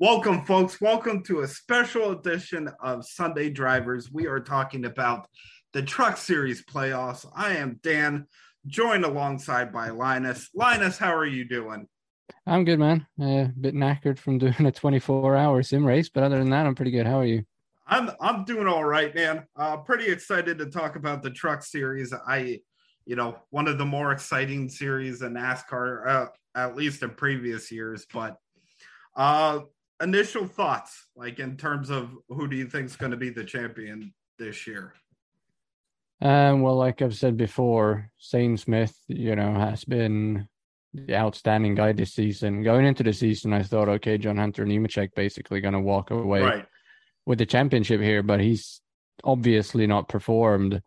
Welcome, folks. Welcome to a special edition of Sunday Drivers. We are talking about the Truck Series playoffs. I am Dan, joined alongside by Linus. Linus, how are you doing? I'm good, man. Uh, a bit knackered from doing a 24 hour sim race, but other than that, I'm pretty good. How are you? I'm I'm doing all right, man. Uh, pretty excited to talk about the Truck Series. I, you know, one of the more exciting series in NASCAR, uh, at least in previous years. But uh, initial thoughts, like in terms of who do you think is going to be the champion this year? Um, well, like I've said before, Zane Smith, you know, has been the outstanding guy this season. Going into the season, I thought, okay, John Hunter Nemechek basically going to walk away Right. with the championship here, but he's obviously not performed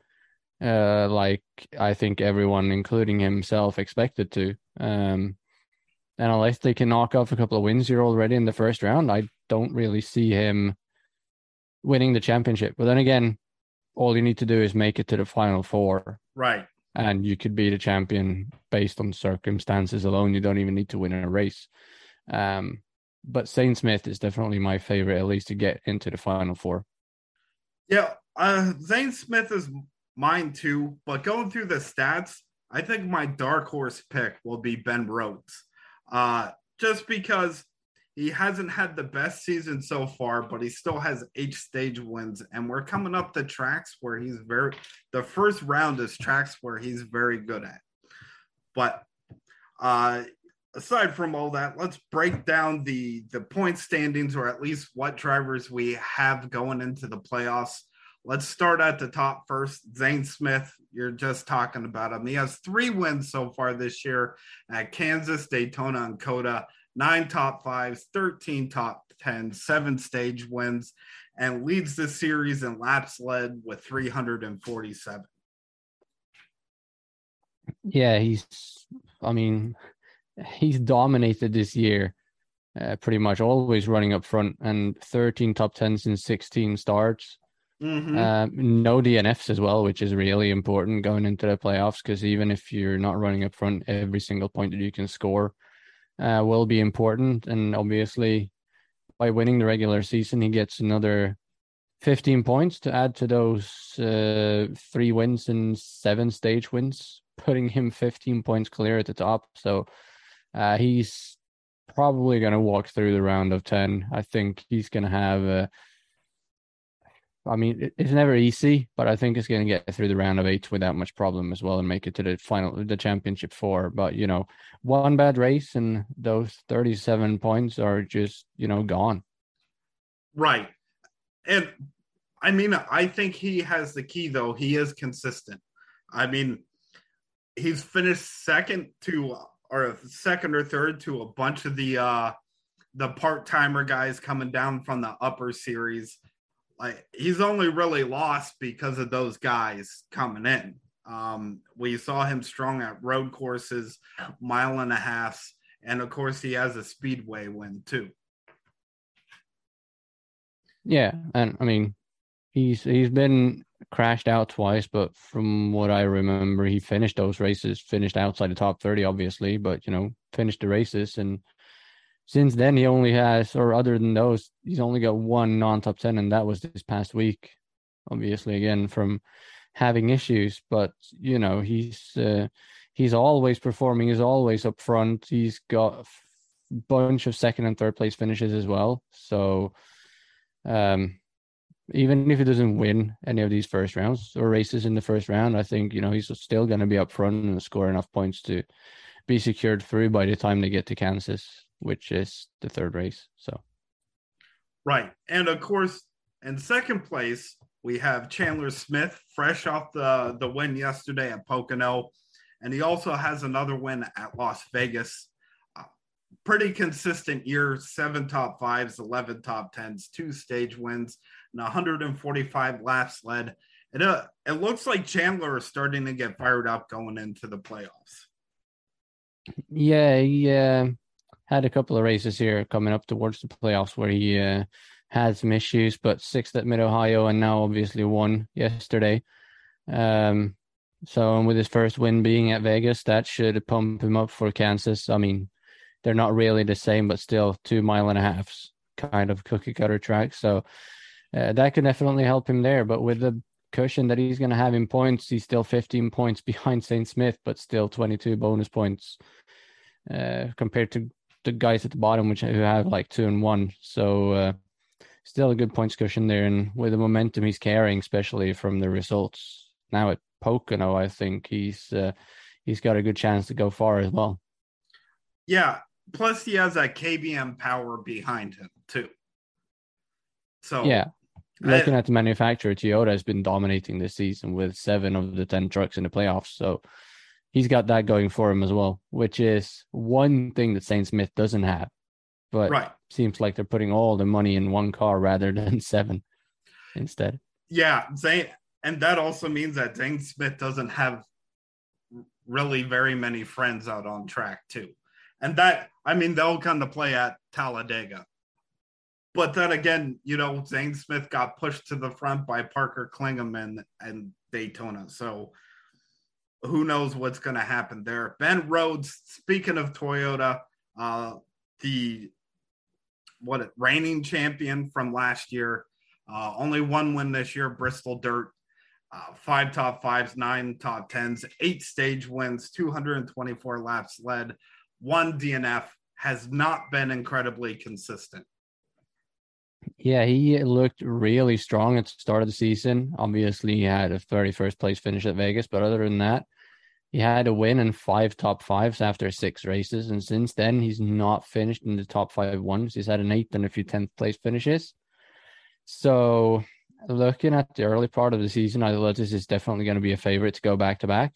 uh, like I think everyone, including himself, expected to. Um, and unless they can knock off a couple of wins here already in the first round, I don't really see him winning the championship. But then again, all you need to do is make it to the final four, Right. and you could be the champion based on circumstances alone. You don't even need to win a race. Um, but Zane Smith is definitely my favorite, at least to get into the final four. Yeah. Uh, Zane Smith is mine too. But going through the stats, I think my dark horse pick will be Ben Rhodes. Uh, just because he hasn't had the best season so far, but he still has eight stage wins, and we're coming up to tracks where he's very. The first round is tracks where he's very good at. But uh, aside from all that, let's break down the the point standings, or at least what drivers we have going into the playoffs. Let's start at the top first. Zane Smith, you're just talking about him. He has three wins so far this year at Kansas, Daytona, and COTA. Nine top fives, 13 top 10, seven stage wins, and leads the series in laps led with 347. Yeah, he's. I mean, he's dominated this year, uh, pretty much always running up front, and 13 top tens in 16 starts. Mhm. Um, no DNFs as well, which is really important going into the playoffs because even if you're not running up front, every single point that you can score uh, will be important. And obviously, by winning the regular season, he gets another 15 points to add to those uh, three wins and seven stage wins, putting him 15 points clear at the top. So uh, he's probably going to walk through the round of 10. I think he's going to have I mean, it- it's never easy, but I think it's going to get through the round of eight without much problem as well and make it to the final, the championship four. But, you know, one bad race and those 37 points are just, you know, gone. Right. And I mean, I think he has the key, though. He is consistent. I mean, he's finished second to, or second or third to a bunch of the, uh, the part timer guys coming down from the upper series. Like he's only really lost because of those guys coming in. Um, we saw him strong at road courses, mile and a half, and of course he has a speedway win too. Yeah. And I mean, he's, he's been crashed out twice, but from what I remember, he finished those races, finished outside the top 30, obviously, but, you know, finished the races. And since then, he only has, or other than those, he's only got one non top 10, and that was this past week, obviously, again, from having issues. But, you know, he's, uh, he's always performing, he's always up front. He's got a bunch of second and third place finishes as well. So, um, even if he doesn't win any of these first rounds or races in the first round, I think, you know, he's still going to be up front and score enough points to be secured through by the time they get to Kansas, which is the third race. So, Right. And of course, in second place, we have Chandler Smith, fresh off the, the win yesterday at Pocono. And he also has another win at Las Vegas. Uh, pretty consistent year seven top fives, 11 top tens, two stage wins, and 145 laps led. It, uh, it looks like Chandler is starting to get fired up going into the playoffs. yeah, he uh, had a couple of races here coming up towards the playoffs where he uh, had some issues, but sixth at Mid Ohio and now obviously won yesterday. Um, so and with his first win being at Vegas, that should pump him up for Kansas. I mean, they're not really the same, but still two mile and a halves kind of cookie cutter track. So uh, that could definitely help him there. But with the cushion that he's going to have in points, he's still 15 points behind Zane Smith, but still 22 bonus points uh, compared to the guys at the bottom, which who have like two and one. So uh, still a good points cushion there, and with the momentum he's carrying, especially from the results now at Pocono, I think he's uh, he's got a good chance to go far as well. Yeah. Plus, he has that KBM power behind him too. So yeah, looking I, at the manufacturer, Toyota has been dominating this season with seven of the ten trucks in the playoffs. So he's got that going for him as well, which is one thing that Zane Smith doesn't have. But right. seems like they're putting all the money in one car rather than seven instead. Yeah, Zane, and that also means that Zane Smith doesn't have really very many friends out on track too. And that I mean they'll kind of play at Talladega. But then again, you know, Zane Smith got pushed to the front by Parker Kligerman and Daytona. So who knows what's going to happen there. Ben Rhodes, speaking of Toyota, uh, the what reigning champion from last year, uh, only one win this year, Bristol Dirt. Uh, five top fives, nine top tens, eight stage wins, 224 laps led, one DNF, has not been incredibly consistent. Yeah, he looked really strong at the start of the season. Obviously, he had a 31st place finish at Vegas, but other than that, he had a win and five top fives after six races. And since then, he's not finished in the top five ones. He's had an eighth and a few 10th place finishes. So, looking at the early part of the season, I thought this is definitely going to be a favorite to go back to back.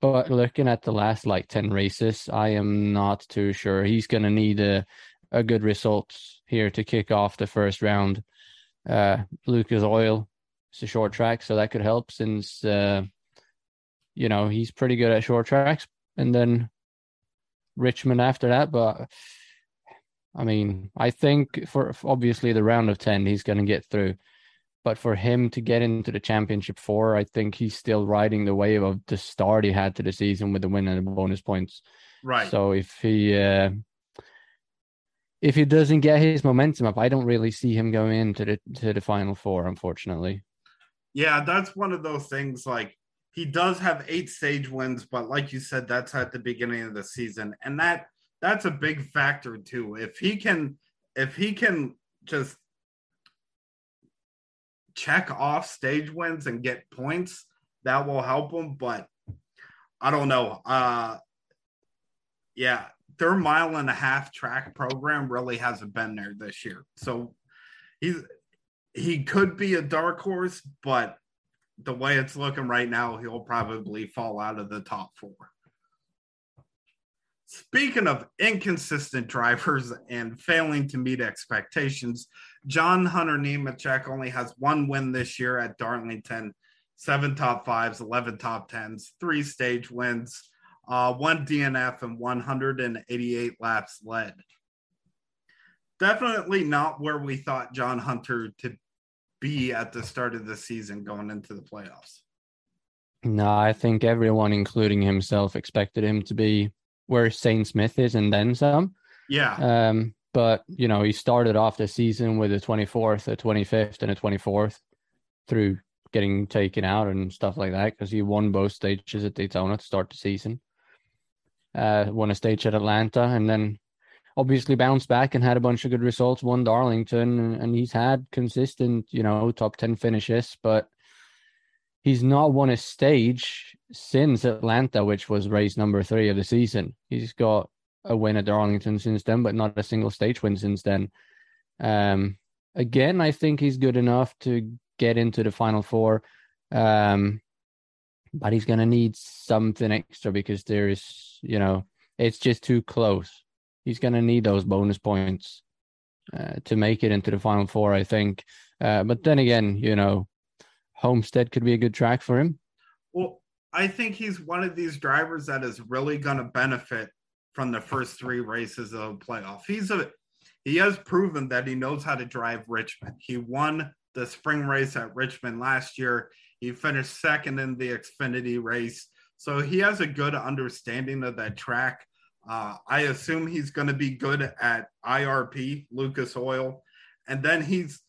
But looking at the last like 10 races, I am not too sure. He's going to need a, a good result here to kick off the first round. Uh, Lucas Oil, it's a short track, so that could help since, uh, you know, he's pretty good at short tracks. And then Richmond after that. But I mean, I think for obviously the round of 10, he's going to get through. But for him to get into the championship four, I think he's still riding the wave of the start he had to the season with the win and the bonus points. Right. So if he uh, if he doesn't get his momentum up, I don't really see him going into the to the final four, unfortunately. Yeah, that's one of those things. Like he does have eight stage wins, but like you said, that's at the beginning of the season, and that that's a big factor too. If he can, if he can just check off stage wins and get points, that will help him. But I don't know. Uh yeah, their mile and a half track program really hasn't been there this year. So he's he could be a dark horse, but the way it's looking right now, he'll probably fall out of the top four. Speaking of inconsistent drivers and failing to meet expectations, John Hunter Nemechek only has one win this year at Darlington, seven top fives, 11 top tens, three stage wins, uh, one DNF, and 188 laps led. Definitely not where we thought John Hunter to be at the start of the season going into the playoffs. No, I think everyone, including himself, expected him to be where Zane Smith is and then some. Yeah. Um, but you know, he started off the season with a 24th, a 25th, and a 24th through getting taken out and stuff like that because he won both stages at Daytona to start the season. Uh, won a stage at Atlanta and then obviously bounced back and had a bunch of good results. Won Darlington and he's had consistent, you know, top 10 finishes, but he's not won a stage since Atlanta, which was race number three of the season. He's got a win at Darlington since then, but not a single stage win since then. Um, again, I think he's good enough to get into the final four. Um, but he's going to need something extra because there's, you know, it's just too close. He's going to need those bonus points uh, to make it into the final four, I think. Uh, but then again, you know, Homestead could be a good track for him. Well, I think he's one of these drivers that is really going to benefit from the first three races of the playoff. He's a he has proven that he knows how to drive Richmond. He won the spring race at Richmond last year. He finished second in the Xfinity race. So he has a good understanding of that track. Uh, I assume he's going to be good at IRP, Lucas Oil, and then he's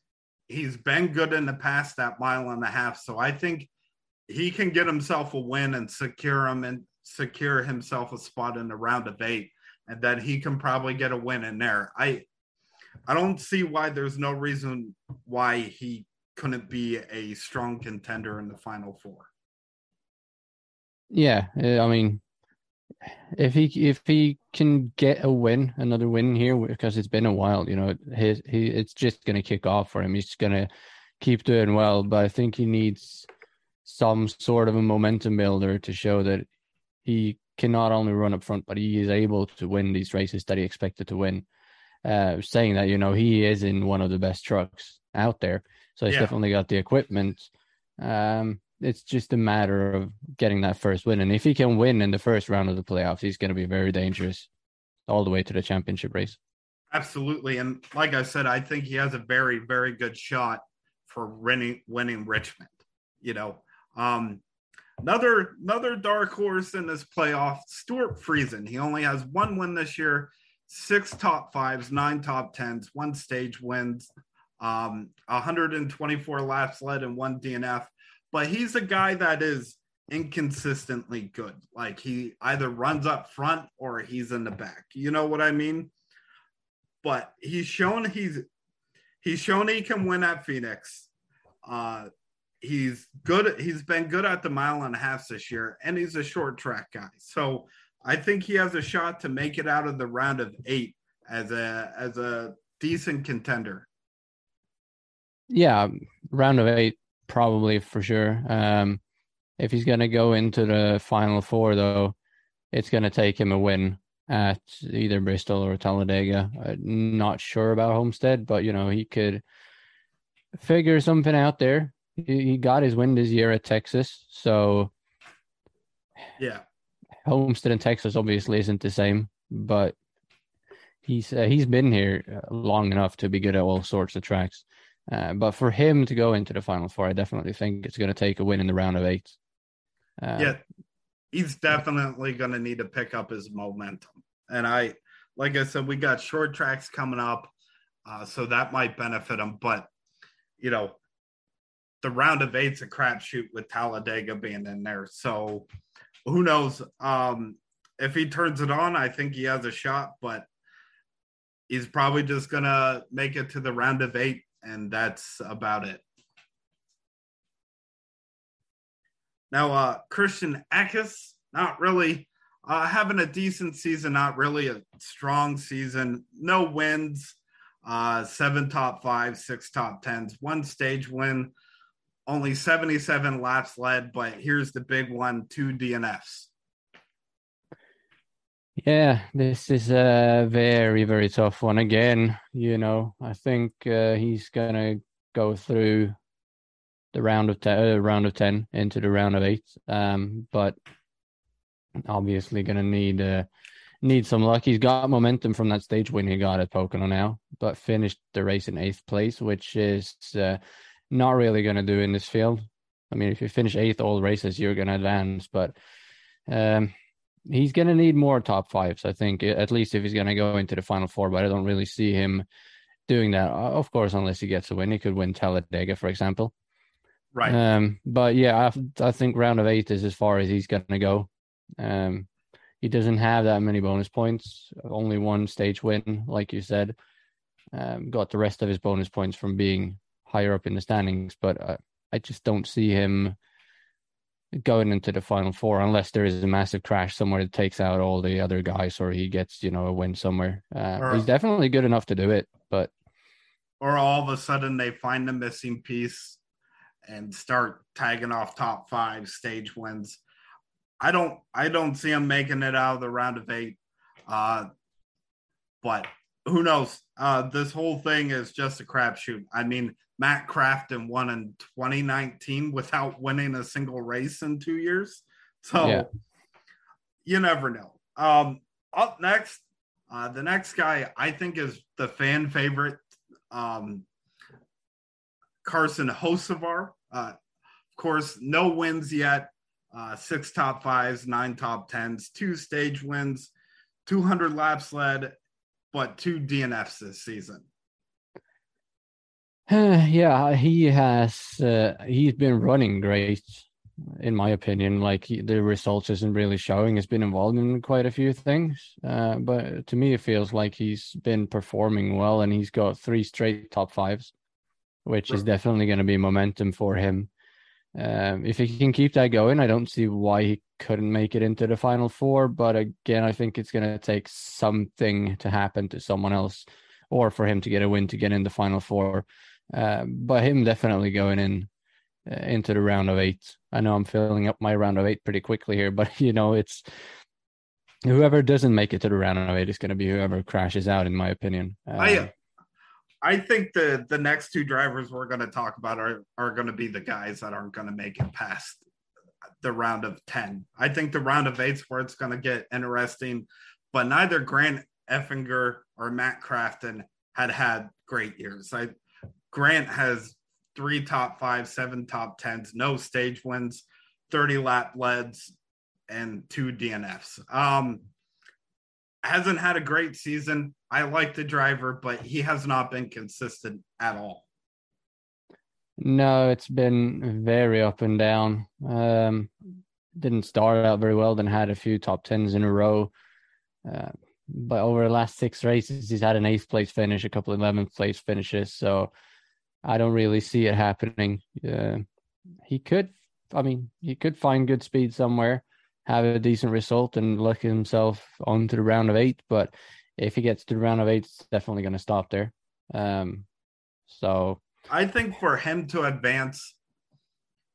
he's been good in the past that mile and a half. So I think he can get himself a win and secure him and secure himself a spot in the round of eight, and then he can probably get a win in there. I I don't see why there's no reason why he couldn't be a strong contender in the final four. Yeah, I mean, if he if he can get a win, another win here, because it's been a while, you know, his he it's just gonna kick off for him. He's gonna keep doing well, but I think he needs some sort of a momentum builder to show that he can not only run up front, but he is able to win these races that he expected to win. Uh, saying that, you know, he is in one of the best trucks out there. So he's yeah. definitely got the equipment. Um, it's just a matter of getting that first win. And if he can win in the first round of the playoffs, he's going to be very dangerous all the way to the championship race. Absolutely. And like I said, I think he has a very, very good shot for winning winning Richmond. You know, um, another another dark horse in this playoff, Stewart Friesen. He only has one win this year, six top fives, nine top tens, one stage wins, um, 124 laps led, and one DNF. But he's a guy that is inconsistently good. Like he either runs up front or he's in the back. You know what I mean? But he's shown he's he's shown he can win at Phoenix. Uh, he's good. He's been good at the mile and a half this year, and he's a short track guy. So I think he has a shot to make it out of the round of eight as a as a decent contender. Yeah, round of eight probably for sure. Um, if he's going to go into the final four, though, it's going to take him a win at either Bristol or Talladega. I'm not sure about Homestead, but you know he could figure something out there he got his win this year at Texas, so yeah, Homestead in Texas obviously isn't the same, but he's uh, he's been here uh, long enough to be good at all sorts of tracks. Uh, but for him to go into the final four, I definitely think it's going to take a win in the round of eight. Uh, yeah, he's definitely going to need to pick up his momentum. And I, like I said, we got short tracks coming up, uh, so that might benefit him. But you know, the round of eight's a crapshoot with Talladega being in there. So who knows? Um, if he turns it on, I think he has a shot, but he's probably just gonna make it to the round of eight, and that's about it. Now, uh, Christian Eckes, not really uh, having a decent season, not really a strong season. No wins, uh, seven top five, six top tens, one stage win only 77 laps led, but here's the big one two DNFs. Yeah, this is a very, very tough one. Again, you know, I think uh, he's going to go through the round of ten, uh, round of ten into the round of eight. Um, but obviously going to need uh, need some luck. He's got momentum from that stage win he got at Pocono now, but finished the race in eighth place, which is uh, not really going to do in this field. I mean, if you finish eighth all races, you're going to advance, but um, he's going to need more top fives, I think, at least if he's going to go into the final four. But I don't really see him doing that. Of course, unless he gets a win, he could win Talladega, for example. Right. Um, but yeah, I, I think round of eight is as far as he's going to go. Um, he doesn't have that many bonus points, only one stage win, like you said. Um, got the rest of his bonus points from being higher up in the standings, but I, I just don't see him going into the final four unless there is a massive crash somewhere that takes out all the other guys or he gets you know a win somewhere. Uh, or, he's definitely good enough to do it but or all of a sudden they find a missing piece and start tagging off top five stage wins. I don't i don't see him making it out of the round of eight uh but who knows? Uh this whole thing is just a crapshoot. I mean Matt Crafton won in 2019 without winning a single race in two years. So yeah. you never know. Um, up next, uh, the next guy I think is the fan favorite, um, Carson Hocevar. Uh, of course, no wins yet. Uh, six top fives, nine top tens, two stage wins, 200 laps led, but two DNFs this season. yeah, he has. Uh, he's been running great, in my opinion. Like he, the results isn't really showing. He's been involved in quite a few things, uh, but to me, it feels like he's been performing well, and he's got three straight top fives, which is definitely going to be momentum for him. Um, if he can keep that going, I don't see why he couldn't make it into the final four. But again, I think it's going to take something to happen to someone else, or for him to get a win to get in the final four. Uh, but him definitely going in uh, into the round of eight. I know I'm filling up my round of eight pretty quickly here, but you know it's whoever doesn't make it to the round of eight is going to be whoever crashes out, in my opinion. Uh, I I think the the next two drivers we're going to talk about are are going to be the guys that aren't going to make it past the round of 10. I think the round of eight's where it's going to get interesting, but neither Grant Enfinger or Matt Crafton had had great years. I Grant has three top five, seven top tens, no stage wins, 30 lap leads, and two DNFs. Um, hasn't had a great season. I like the driver, but he has not been consistent at all. No, it's been very up and down. Um, didn't start out very well, then had a few top tens in a row. Uh, but over the last six races, he's had an eighth place finish, a couple of 11th place finishes. So I don't really see it happening. Uh, he could, I mean, he could find good speed somewhere, have a decent result, and look himself onto the round of eight. But if he gets to the round of eight, it's definitely going to stop there. Um, so I think for him to advance,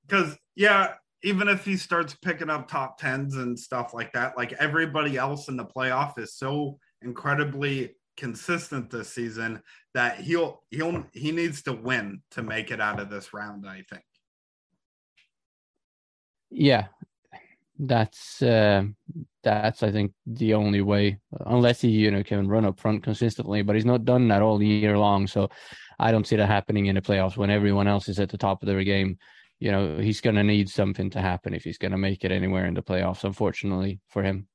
because yeah, even if he starts picking up top tens and stuff like that, like everybody else in the playoff is so incredibly consistent this season that he'll he'll he needs to win to make it out of this round i think. Yeah. That's uh that's i think the only way unless he you know can run up front consistently but he's not done that all year long. So i don't see that happening in the playoffs when everyone else is at the top of their game. You know he's going to need something to happen if he's going to make it anywhere in the playoffs unfortunately for him.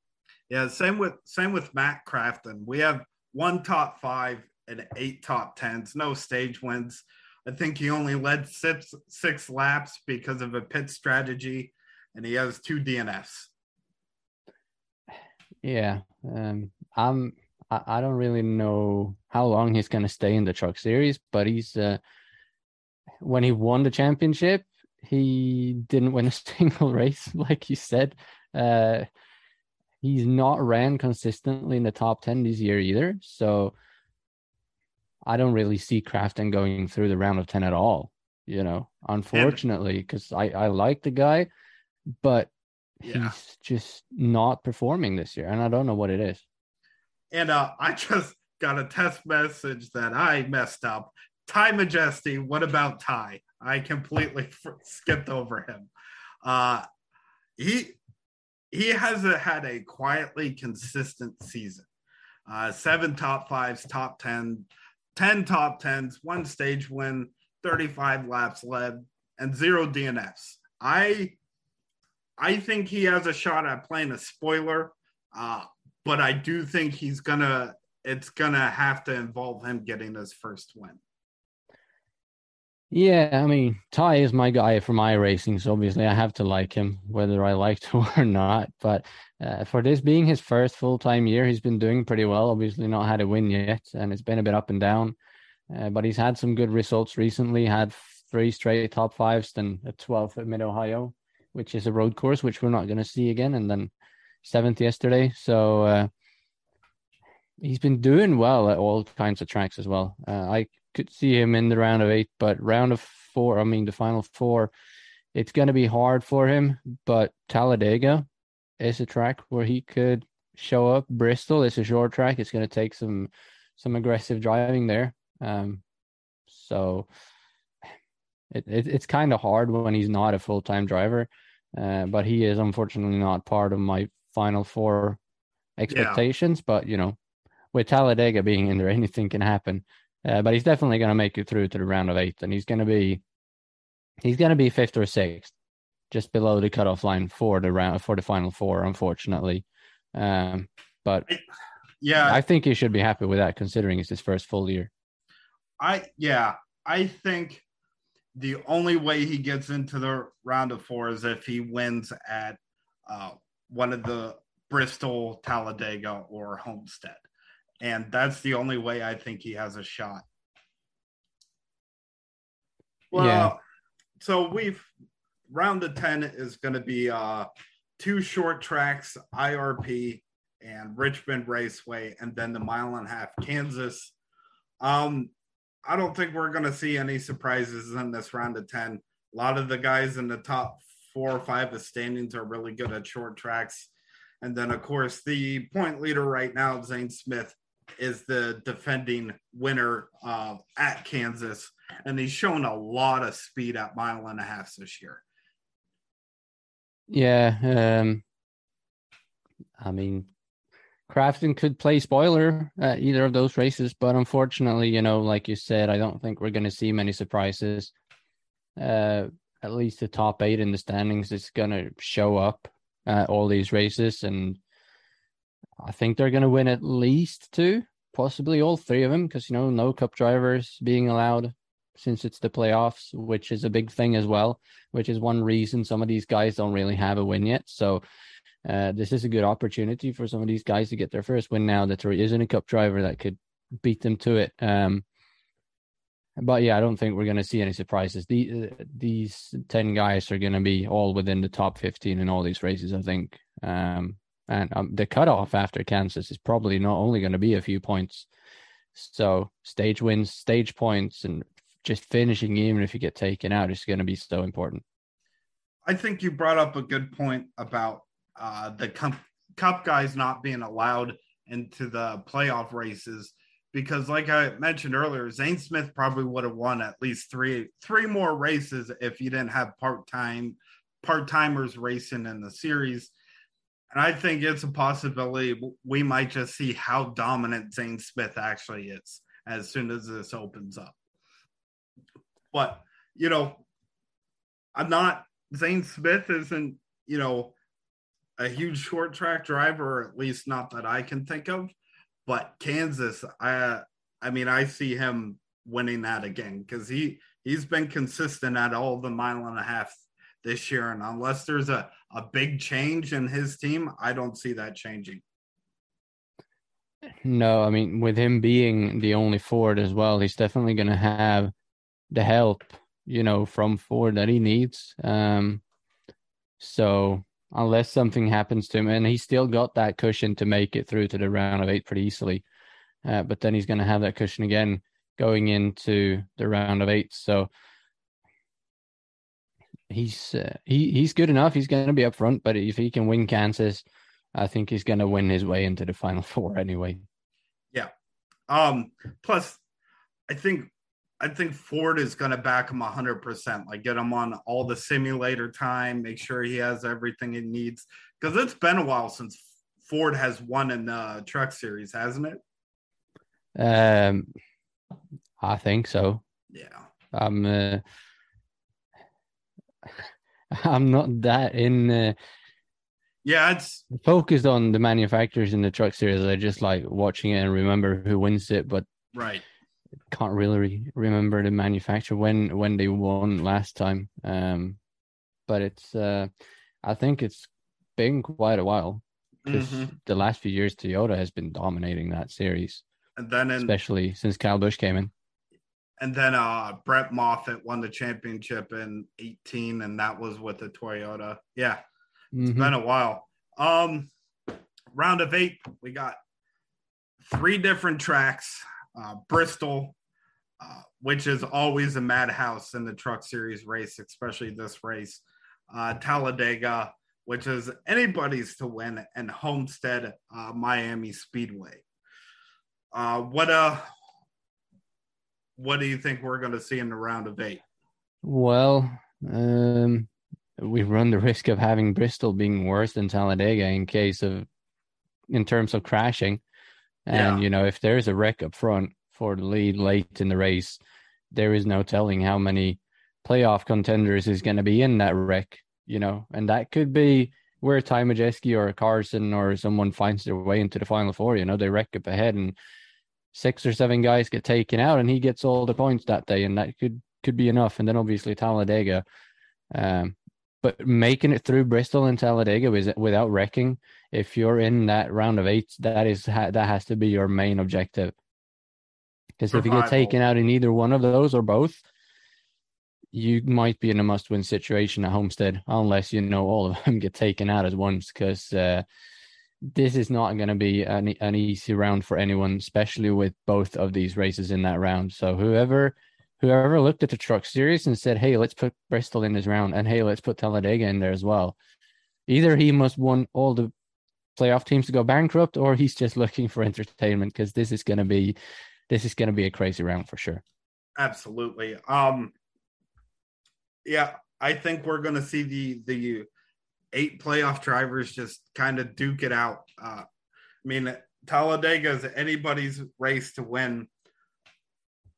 Yeah same with same with matt crafton. We have one top five and eight top tens, no stage wins. I think he only led six, six laps because of a pit strategy, and he has two DNFs. Yeah, um, I'm. I, I don't really know how long he's going to stay in the truck series, but he's. Uh, when he won the championship, he didn't win a single race, like you said. Uh, he's not ran consistently in the top 10 this year either. So I don't really see Crafton going through the round of 10 at all, you know, unfortunately, because I, I like the guy, but yeah. he's just not performing this year. And I don't know what it is. And uh, I just got a test message that I messed up. Ty Majeski, what about Ty? I completely skipped over him. Uh, he he has a, had a quietly consistent season. Uh, seven top fives, top 10, 10 top tens, one stage win, 35 laps led, and zero DNFs. I I think he has a shot at playing a spoiler, uh, but I do think he's gonna it's gonna have to involve him getting his first win. Yeah, I mean, Ty is my guy for my racing, so obviously I have to like him, whether I like to or not. But uh, for this being his first full time year, he's been doing pretty well. Obviously, not had a win yet, and it's been a bit up and down. Uh, but he's had some good results recently. Had three straight top fives, then a 12th at Mid Ohio, which is a road course, which we're not going to see again, and then seventh yesterday. So uh, he's been doing well at all kinds of tracks as well. Uh, I could see him in the round of eight, but round of four, I mean, the final four, it's going to be hard for him. But Talladega is a track where he could show up. Bristol is a short track. It's going to take some some aggressive driving there. Um, so it, it it's kind of hard when he's not a full time driver. Uh, but he is unfortunately not part of my final four expectations. Yeah. But you know, with Talladega being in there, anything can happen. Uh, but he's definitely going to make it through to the round of eight, and he's going to be he's going to be fifth or sixth, just below the cutoff line for the round for the final four, unfortunately. Um, but yeah, I think he should be happy with that, considering it's his first full year. I yeah, I think the only way he gets into the round of four is if he wins at uh, one of the Bristol, Talladega, or Homestead, and that's the only way I think he has a shot. Well, yeah. so we've round of 10 is going to be uh, two short tracks, IRP and Richmond Raceway, and then the mile and a half, Kansas. Um, I don't think we're going to see any surprises in this round of 10. A lot of the guys in the top four or five of standings are really good at short tracks. And then, of course, the point leader right now, Zane Smith, is the defending winner uh, at Kansas. And he's shown a lot of speed at mile and a half this year. Yeah. Um, I mean, Crafton could play spoiler at either of those races, but unfortunately, you know, like you said, I don't think we're going to see many surprises. Uh, at least the top eight in the standings is going to show up at all these races, and I think they're going to win at least two, possibly all three of them, because you know, no cup drivers being allowed since it's the playoffs, which is a big thing as well. Which is one reason some of these guys don't really have a win yet. So uh, this is a good opportunity for some of these guys to get their first win now that there isn't a cup driver that could beat them to it. Um, but yeah, I don't think we're going to see any surprises. The, uh, these 10 guys are going to be all within the top 15 in all these races, I think. Um, and um, the cutoff after Kansas is probably not only going to be a few points. So stage wins, stage points, and just finishing, even if you get taken out, is going to be so important. I think you brought up a good point about uh, the cup, cup guys not being allowed into the playoff races because like I mentioned earlier, Zane Smith probably would have won at least three three more races if you didn't have part time part timers racing in the series. And I think it's a possibility we might just see how dominant Zane Smith actually is as soon as this opens up. But you know, I'm not Zane Smith isn't you know a huge short track driver, or at least not that I can think of. But Kansas, I I mean, I see him winning that again because he he's been consistent at all the mile and a half this year, and unless there's a a big change in his team, I don't see that changing. No, I mean, with him being the only Ford as well, he's definitely going to have the help, you know, from Ford that he needs. Um, so unless something happens to him. And he's still got that cushion to make it through to the round of eight pretty easily. Uh, but then he's going to have that cushion again going into the round of eight. So he's uh, he he's good enough. He's going to be up front. But if he can win Kansas, I think he's going to win his way into the final four anyway. Yeah. Um. Plus, I think I think Ford is going to back him 100%, like get him on all the simulator time, make sure he has everything he needs. Because it's been a while since Ford has won in the truck series, hasn't it? Um, I think so. Yeah. I'm, uh, I'm not that in. Uh, yeah, it's focused on the manufacturers in the truck series. I just like watching it and remember who wins it, but right can't really remember the manufacturer when when they won last time. Um, but it's uh, I think it's been quite a while because mm-hmm. the last few years Toyota has been dominating that series, and then in, especially since Kyle Busch came in. And then uh, Brett Moffitt won the championship in 18, and that was with the Toyota. Yeah, it's mm-hmm. been a while. Um, round of eight, we got three different tracks uh, Bristol, uh, which is always a madhouse in the Truck Series race, especially this race. Uh, Talladega, which is anybody's to win, and Homestead, uh, Miami Speedway. Uh, what uh, what do you think we're going to see in the round of eight? Well, um, we run the risk of having Bristol being worse than Talladega in case of, in terms of crashing. And yeah. you know, if there's a wreck up front for the lead late in the race, there is no telling how many playoff contenders is going to be in that wreck. You know, and that could be where Ty Majeski or Carson or someone finds their way into the final four, you know, they wreck up ahead and six or seven guys get taken out and he gets all the points that day and that could could be enough. And then obviously Talladega. Um, but making it through Bristol and Talladega is without wrecking. If you're in that round of eight, that is that has to be your main objective. Because if you get taken out in either one of those or both, you might be in a must-win situation at Homestead, unless you know all of them get taken out at once. Because uh, this is not going to be an, an easy round for anyone, especially with both of these races in that round. So whoever whoever looked at the truck series and said, "Hey, let's put Bristol in this round," and "Hey, let's put Talladega in there as well," either he must want all the playoff teams to go bankrupt, or he's just looking for entertainment because this is going to be this is going to be a crazy round for sure. Absolutely. Um, yeah, I think we're going to see the the eight playoff drivers just kind of duke it out. Uh, I mean, Talladega is anybody's race to win,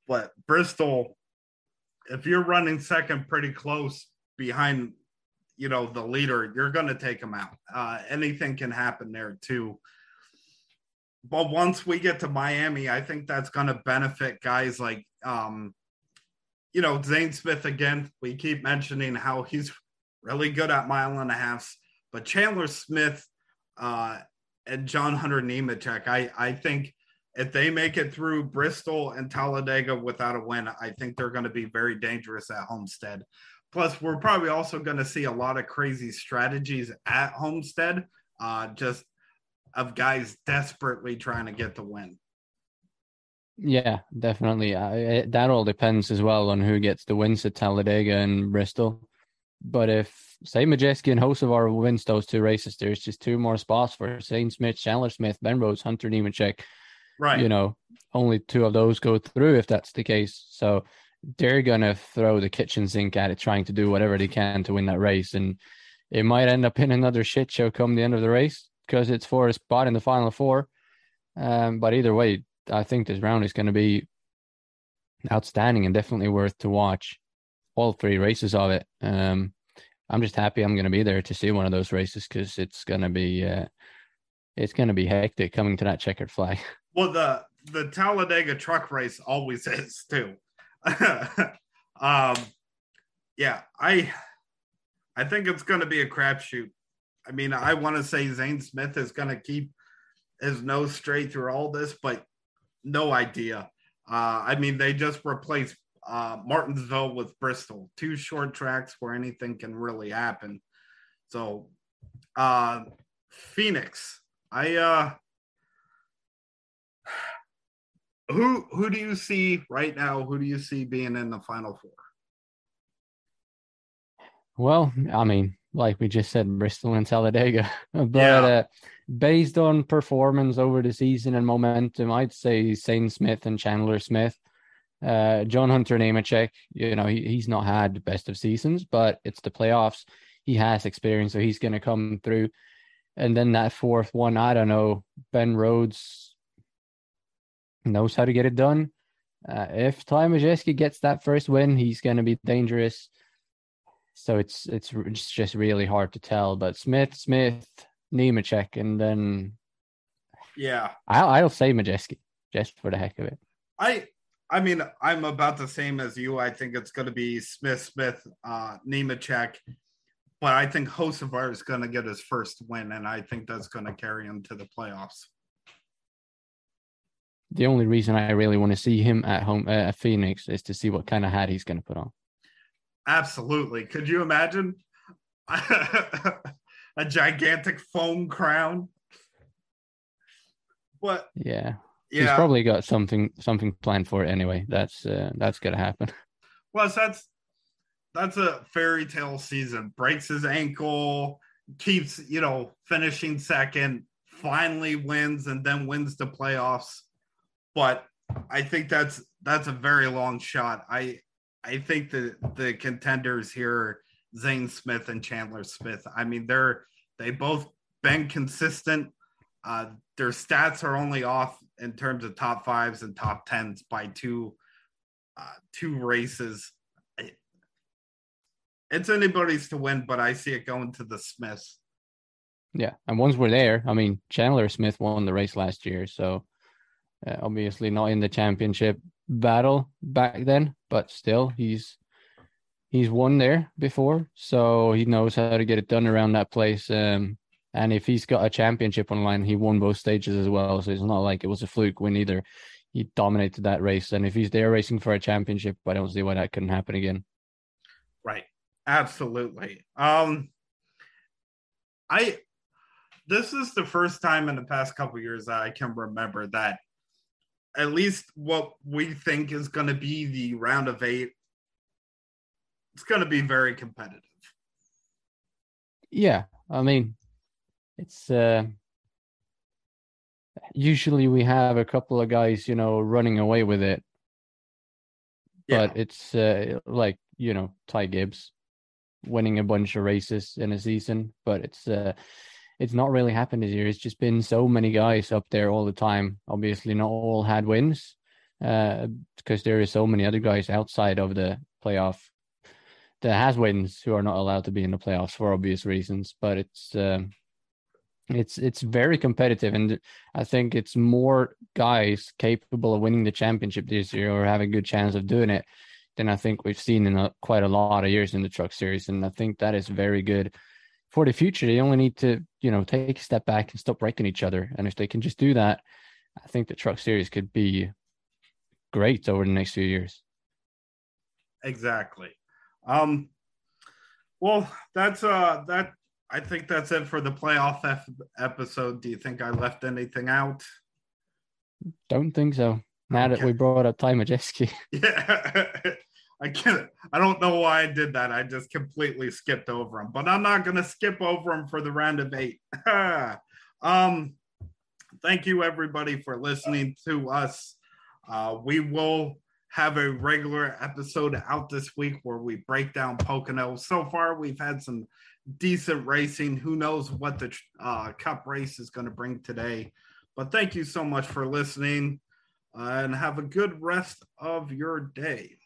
but Bristol, if you're running second pretty close behind, you know, the leader, you're going to take them out. Uh, anything can happen there too. But once we get to Miami, I think that's going to benefit guys like, um, you know, Zane Smith again. We keep mentioning how he's really good at mile and a half. But Chandler Smith uh, and John Hunter Nemechek, I, I think if they make it through Bristol and Talladega without a win, I think they're going to be very dangerous at Homestead. Plus, we're probably also going to see a lot of crazy strategies at Homestead, uh, just of guys desperately trying to get the win. Yeah, definitely. Uh, it, that all depends as well on who gets the wins at Talladega and Bristol. But if say Majeski and Hocevar wins those two races, there's just two more spots for Zane Smith, Chandler Smith, Ben Rhodes, Hunter Nemechek. Right. You know, only two of those go through if that's the case. So they're gonna throw the kitchen sink at it, trying to do whatever they can to win that race. And it might end up in another shit show come the end of the race because it's for a spot in the final four. Um, but either way, I think this round is going to be outstanding and definitely worth to watch all three races of it. Um, I'm just happy I'm going to be there to see one of those races because it's going to be uh, it's going to be hectic coming to that checkered flag. Well, the the Talladega truck race always is too. um, yeah, I I think it's going to be a crapshoot. I mean, I want to say Zane Smith is going to keep his nose straight through all this, but no idea. Uh, I mean, they just replaced uh, Martinsville with Bristol, two short tracks where anything can really happen. So, uh, Phoenix, I uh, who who do you see right now? Who do you see being in the final four? Well, I mean, like we just said, Bristol and Talladega, but yeah. uh, based on performance over the season and momentum, I'd say Zane Smith and Chandler Smith. Uh, John Hunter Nemechek, you know, he, he's not had the best of seasons, but it's the playoffs. He has experience, so he's going to come through. And then that fourth one, I don't know. Ben Rhodes knows how to get it done. Uh, if Ty Majeski gets that first win, he's going to be dangerous. So it's it's it's just really hard to tell. But Smith, Smith, Nemechek, and then yeah, I'll I'll say Majeski just for the heck of it. I I mean, I'm about the same as you. I think it's going to be Smith, Smith, uh, Nemechek, but I think Hocevar is going to get his first win, and I think that's going to carry him to the playoffs. The only reason I really want to see him at home uh, at Phoenix is to see what kind of hat he's going to put on. Absolutely. Could you imagine a gigantic foam crown? What? Yeah, yeah. He's probably got something something planned for it anyway. That's uh, that's gonna happen. Plus, that's that's a fairy tale season. Breaks his ankle, keeps you know finishing second, finally wins, and then wins the playoffs. But I think that's that's a very long shot. I I think the the contenders here, Zane Smith and Chandler Smith. I mean, they're they both been consistent. Uh, their stats are only off in terms of top fives and top tens by two uh, two races. It's anybody's to win, but I see it going to the Smiths. Yeah, and once we're there, I mean, Chandler Smith won the race last year, so uh, obviously not in the championship battle back then, but still, he's he's won there before, so he knows how to get it done around that place. Um, and if he's got a championship on line, he won both stages as well, so it's not like it was a fluke win either. He dominated that race, and if he's there racing for a championship, I don't see why that couldn't happen again. Right, absolutely. Um, I this is the first time in the past couple years that I can remember that at least what we think is going to be the round of eight it's going to be very competitive yeah i mean it's uh usually we have a couple of guys you know running away with it yeah. but it's uh, like you know ty gibbs winning a bunch of races in a season but it's uh it's not really happened this year. It's just been so many guys up there all the time. Obviously, not all had wins uh, because there is so many other guys outside of the playoff that has wins who are not allowed to be in the playoffs for obvious reasons. But it's uh, it's it's very competitive, and I think it's more guys capable of winning the championship this year or have a good chance of doing it than I think we've seen in a, quite a lot of years in the Truck Series, and I think that is very good for the future, they only need to, you know, take a step back and stop breaking each other. And if they can just do that, I think the truck series could be great over the next few years. Exactly. Um, well, that's uh that I think that's it for the playoff F- episode. Do you think I left anything out? Don't think so. Now okay. that we brought up Ty Majeski. Yeah. I can't. I don't know why I did that. I just completely skipped over him, but I'm not going to skip over him for the round of eight. um, thank you everybody for listening to us. Uh, we will have a regular episode out this week where we break down Pocono. So far, we've had some decent racing. Who knows what the uh, Cup race is going to bring today? But thank you so much for listening uh, and have a good rest of your day.